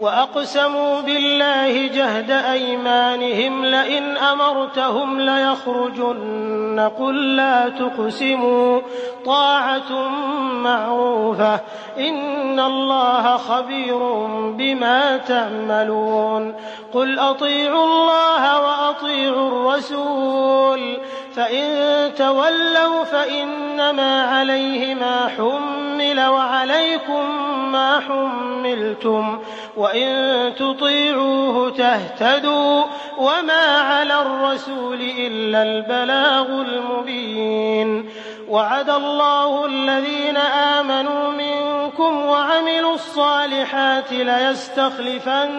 وأقسموا بالله جهد أيمانهم لئن أمرتهم ليخرجن قل لا تقسموا طاعة معروفة إن الله خبير بما تعملون قل أطيعوا الله وأطيعوا الرسول فإن تولوا فإنما عليه ما حمل وعليكم ما حملتم وإن تطيعوه تهتدوا وما على الرسول إلا البلاغ المبين وعد الله الذين آمنوا منكم وعملوا الصالحات ليستخلفنهم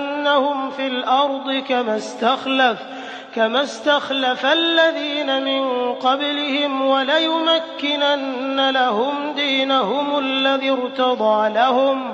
في الأرض كما استخلف كما استخلف الذين من قبلهم وليمكنن لهم دينهم الذي ارتضى لهم.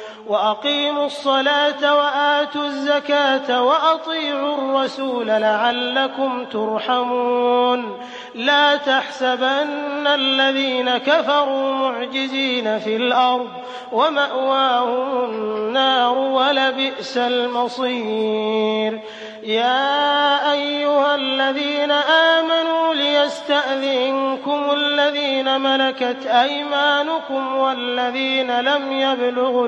وأقيموا الصلاة وآتوا الزكاة وأطيعوا الرسول لعلكم ترحمون. لا تحسبن الذين كفروا معجزين في الأرض ومأواهم النار ولبئس المصير. يا أيها الذين آمنوا ليستأذنكم الذين ملكت أيمانكم والذين لم يبلغوا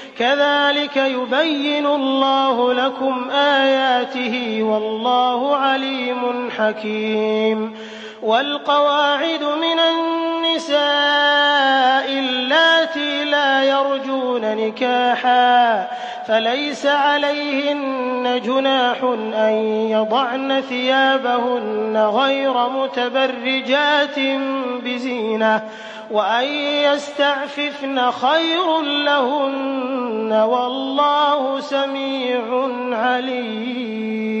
كذلك يبين الله لكم آياته والله عليم حكيم. والقواعد من النساء اللاتي لا يرجون نكاحا. فليس عليهن جناح أن يضعن ثيابهن غير متبرجات بزينة وأن يستعففن خير لهن والله سميع عليم.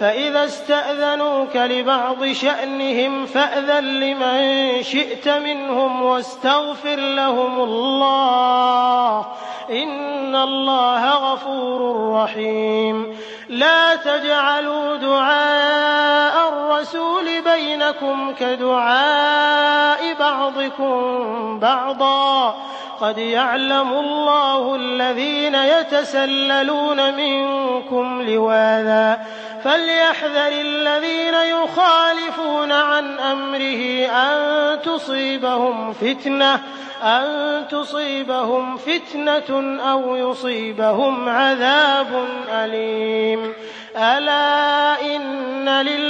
فإذا استأذنوك لبعض شأنهم فأذن لمن شئت منهم واستغفر لهم الله. إن الله غفور رحيم. لا تجعلوا دعاء الرسول بينكم كدعاء بعضكم بعضا. قد يعلم الله الذين يتسللون منكم لواذا. فليحذر الذين يخالفون عن أمره أن تصيبهم فتنة أن تصيبهم فتنة أو يصيبهم عذاب أليم. ألا إن لله